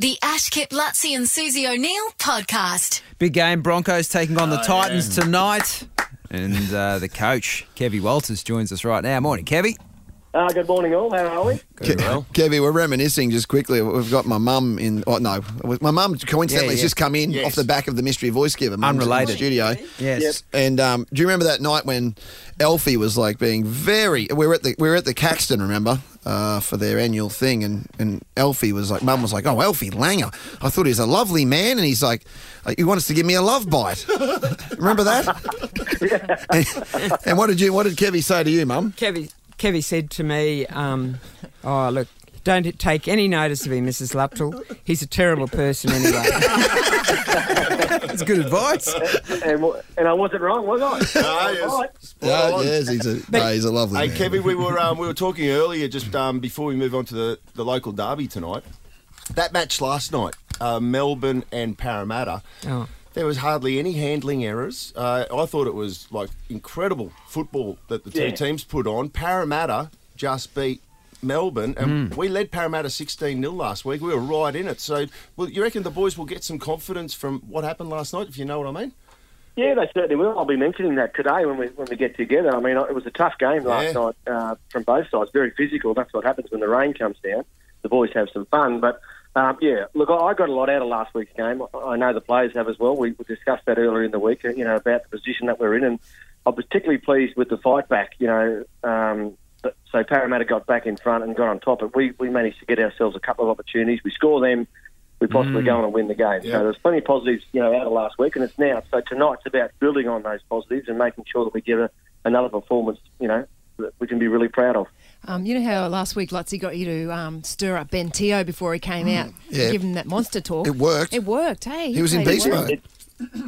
The Ashkip Lutzi and Susie O'Neill podcast. Big game. Broncos taking on the Titans tonight. And uh, the coach, Kevy Walters, joins us right now. Morning, Kevy. Uh, good morning, all. How are we? Good, well. Kevy, we're reminiscing just quickly. We've got my mum in. Oh, no, my mum coincidentally Yeah, has just come in Yes. off the back of the mystery voice giver. Mum's in the Unrelated. studio. Yes. And um, do you remember that night when Alfie was like being very? We were at the we were at the Caxton, remember, uh, for their annual thing, and and Alfie was like, Mum was like, "Oh, Alfie Langer, I thought he was a lovely man," and he's like, uh, "He wants to give me a love bite." remember that? and, and what did you? What did Kevy say to you, Mum? Kevy, Kevy said to me, um, "Oh look, don't take any notice of him, Mrs. Luptill. He's a terrible person anyway." That's good advice. And, wa- and I wasn't wrong, was I? Yes. Right. Yeah, on. yes, he's a no, he's a lovely Hey, man. Kevin, we were um, we were talking earlier just um, before we move on to the, the local derby tonight. That match last night, uh, Melbourne and Parramatta. oh. There was hardly any handling errors. Uh, I thought it was like incredible football that the two Yeah. teams put on. Parramatta just beat Melbourne, and Hmm. we led Parramatta 16 0 last week. We were right in it. So, well, you reckon the boys will get some confidence from what happened last night, if you know what I mean? Yeah, they certainly will. I'll be mentioning that today when we when we get together. I mean, it was a tough game last Yeah. night uh, from both sides. Very physical. That's what happens when the rain comes down. The boys have some fun, but um, yeah, look, I I got a lot out of last week's game. I- I know the players have as well. We we discussed that earlier in the week. You know about the position that we're in, and I'm particularly pleased with the fight back. You know. Um, but- so Parramatta got back in front and got on top, but we, we managed to get ourselves a couple of opportunities. We score them, we possibly go on and win the game. Yeah. So there's plenty of positives, you know, out of last week, and it's now. So tonight's about building on those positives and making sure that we give a, another performance, you know, that we can be really proud of. Um, you know how last week Lutzy got you to um, stir up Ben Teo before he came out, Yeah. give him that monster talk. It worked. It worked. Hey, He was in beast mode. It,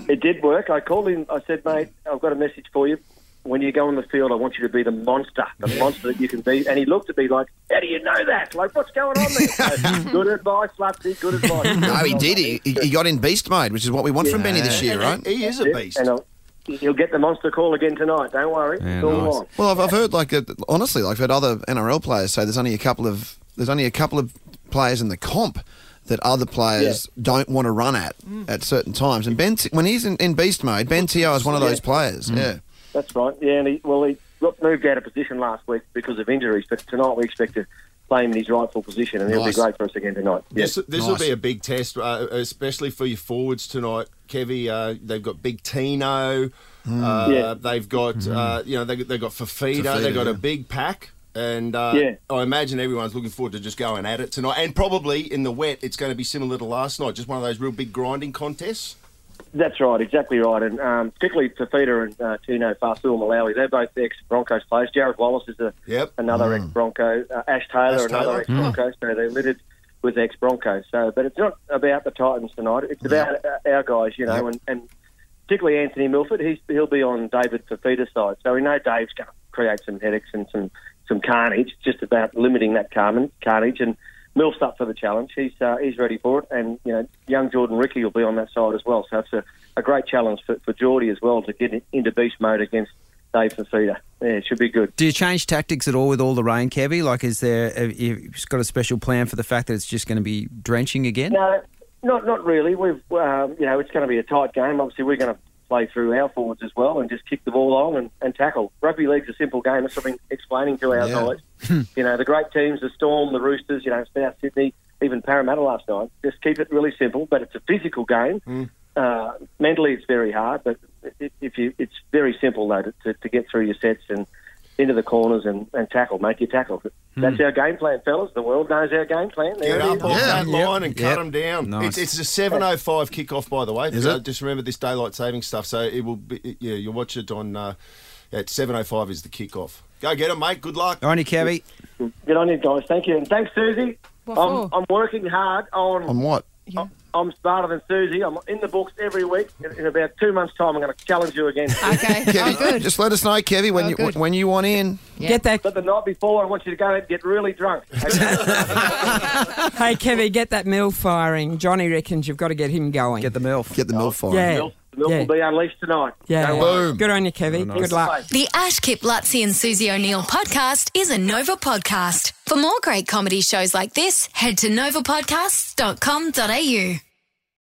it did work. I called him. I said, mate, I've got a message for you. When you go on the field, I want you to be the monster, the monster that you can be. And he looked at me like, how do you know that? Like, what's going on there? So, good advice, Lutzy, good advice. No, he did. He, he he got in beast mode, which is what we want from Benny this year, right? He is a beast. And I'll, he'll get the monster call again tonight. Don't worry. Yeah, it's all nice. on. Well, I've, I've heard like uh, honestly, like I've heard other NRL players say there's only a couple of there's only a couple of players in the comp that other players don't want to run at at certain times. And Ben, when he's in, in beast mode, Ben Teo is one of those players. Yeah. That's right. Yeah, and he, well, he got moved out of position last week because of injuries, but tonight we expect to play him in his rightful position, and he'll be great for us again tonight. This, Yes. this will Nice. be a big test, uh, especially for your forwards tonight, Kevy. Uh, they've got Big Tino. Uh, Yeah. They've got uh, you know they they've got Fifita. Fifita, They've got yeah. a big pack, and uh, Yeah. I imagine everyone's looking forward to just going at it tonight. And probably in the wet, it's going to be similar to last night, just one of those real big grinding contests. That's right, exactly right. And um, particularly Fifita and uh, Tino Fa'asuamaleaui, they're both ex Broncos players. Jarrod Wallace is a, Yep. another ex Bronco. Uh, Ash Taylor, Ash another ex Bronco. So they're littered with ex Broncos. So, but it's not about the Titans tonight. It's about uh, our guys, you know, Yep. and, and particularly Anthony Milford. He's he'll be on David Fifita's side. So we know Dave's going to create some headaches and some some carnage. Just about limiting that carnage. carnage and Milf's up for the challenge. He's uh, he's ready for it, and you know, young Jordan Riki will be on that side as well. So it's a, a great challenge for, for Geordie as well to get into beast mode against Dave Fifita. Yeah, it should be good. Do you change tactics at all with all the rain, Kevy? Like, is there, have you got a special plan for the fact that it's just going to be drenching again? No, not not really. We've um, you know it's going to be a tight game. Obviously, we're going to play through our forwards as well and just kick the ball on and, and tackle. Rugby league's a simple game. That's what I've been explaining to our Yeah. guys. you know, the great teams, the Storm, the Roosters, you know, South Sydney, even Parramatta last night. Just keep it really simple, but it's a physical game. Uh, mentally, it's very hard, but if you, it's very simple though to, to, to get through your sets and into the corners and, and tackle, make your tackle. That's our game plan, fellas. The world knows our game plan. There Get up is. off Yeah. that Yep. line and cut Yep. them down. Nice. It's, it's a seven oh five kickoff, by the way. Is So it? Just remember this daylight saving stuff. So it will be. Yeah, you'll watch it on. Uh, at seven oh five is the kickoff. Go get it, mate. Good luck. On you, Kevy. Good on you guys. Thank you. And thanks, Susie. What I'm, for? I'm working hard on. On what? Yeah. I'm smarter than Susie. I'm in the books every week. In, in about two months' time, I'm going to challenge you again. Okay. Kevin, oh, good. Just let us know, Kevy, when, oh, you, good. when you want in. Yeah. Get that. But the night before, I want you to go and get really drunk. Hey, Kevy, get that mill firing. Johnny reckons you've got to get him going. Get the mill. Get the mill firing. Yeah. The milk yeah. will be unleashed tonight. Yeah. Boom. Good on you, Kevy. Oh, nice. Good luck. The Ash Kip Lutzi and Susie O'Neill podcast is a Nova podcast. For more great comedy shows like this, head to novapodcasts.com.au.